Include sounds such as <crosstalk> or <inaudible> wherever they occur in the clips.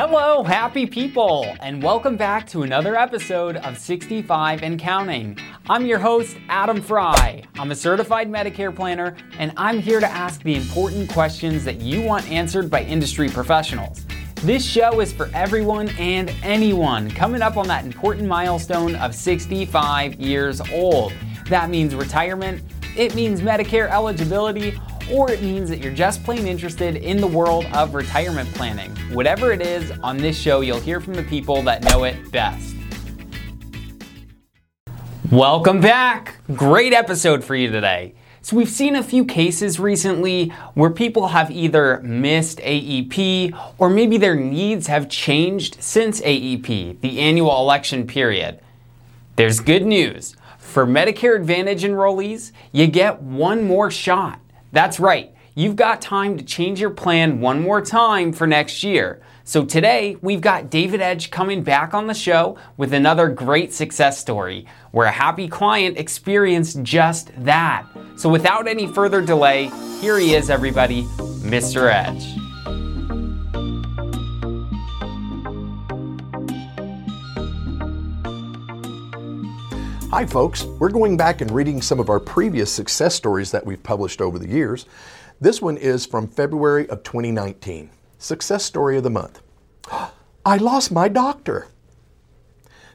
Hello, happy people, and welcome back to another episode of 65 and Counting. I'm your host, Adam Fry. I'm a certified Medicare planner, and I'm here to ask the important questions that you want answered by industry professionals. This show is for everyone and anyone coming up on that important milestone of 65 years old. That means retirement, it means Medicare eligibility, or it means that you're just plain interested in the world of retirement planning. Whatever it is, on this show, you'll hear from the people that know it best. Welcome back! Great episode for you today. So, we've seen a few cases recently where people have either missed AEP or maybe their needs have changed since AEP, the annual election period. There's good news. For Medicare Advantage enrollees, you get one more shot. That's right, you've got time to change your plan one more time for next year. So today, we've got David Edge coming back on the show with another great success story where a happy client experienced just that. So without any further delay, here he is, everybody, Mr. Edge. Hi, folks. We're going back and reading some of our previous success stories that we've published over the years. This one is from February of 2019. Success story of the month. <gasps> I lost my doctor.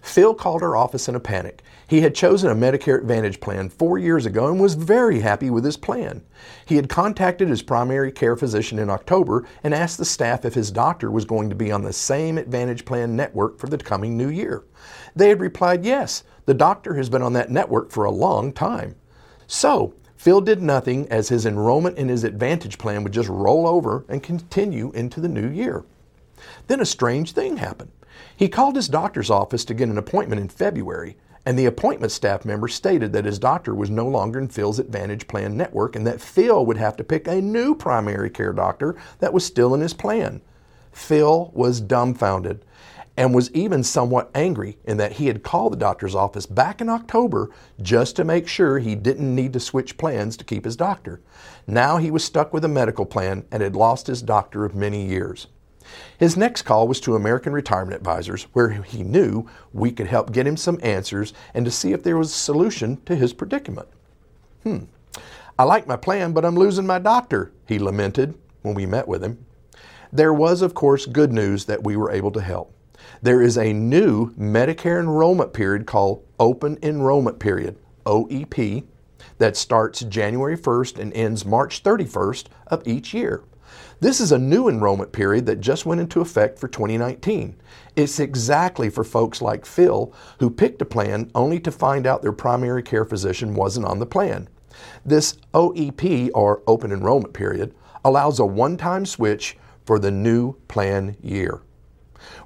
Phil called our office in a panic. He had chosen a Medicare Advantage plan four years ago and was very happy with his plan. He had contacted his primary care physician in October and asked the staff if his doctor was going to be on the same Advantage plan network for the coming new year. They had replied yes, the doctor has been on that network for a long time. So, Phil did nothing as his enrollment in his Advantage plan would just roll over and continue into the new year. Then a strange thing happened. He called his doctor's office to get an appointment in February, and the appointment staff member stated that his doctor was no longer in Phil's Advantage Plan network and that Phil would have to pick a new primary care doctor that was still in his plan. Phil was dumbfounded and was even somewhat angry in that he had called the doctor's office back in October just to make sure he didn't need to switch plans to keep his doctor. Now he was stuck with a medical plan and had lost his doctor of many years. His next call was to American Retirement Advisors, where he knew we could help get him some answers and to see if there was a solution to his predicament. Hmm, I like my plan, but I'm losing my doctor, he lamented when we met with him. There was, of course, good news that we were able to help. There is a new Medicare enrollment period called Open Enrollment Period, OEP, that starts January 1st and ends March 31st of each year. This is a new enrollment period that just went into effect for 2019. It's exactly for folks like Phil who picked a plan only to find out their primary care physician wasn't on the plan. This OEP, or Open Enrollment Period, allows a one time switch for the new plan year.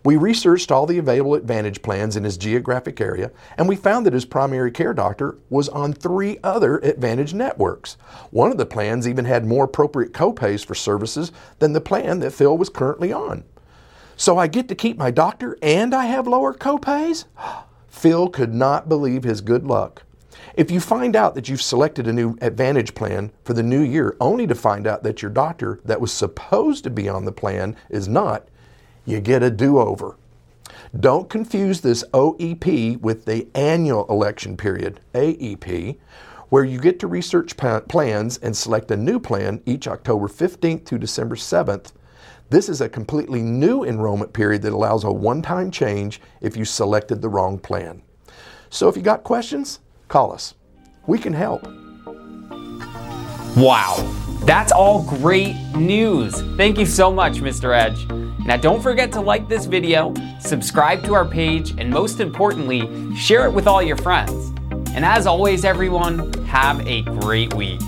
We researched all the available Advantage plans in his geographic area, and we found that his primary care doctor was on three other Advantage networks. One of the plans even had more appropriate copays for services than the plan that Phil was currently on. So I get to keep my doctor and I have lower copays? <gasps> Phil could not believe his good luck. If you find out that you've selected a new Advantage plan for the new year only to find out that your doctor that was supposed to be on the plan is not, you get a do over. Don't confuse this OEP with the annual election period, AEP, where you get to research plans and select a new plan each October 15th to December 7th. This is a completely new enrollment period that allows a one time change if you selected the wrong plan. So if you got questions, call us. We can help. Wow, that's all great news. Thank you so much, Mr. Edge. Now, don't forget to like this video, subscribe to our page, and most importantly, share it with all your friends. And as always, everyone, have a great week.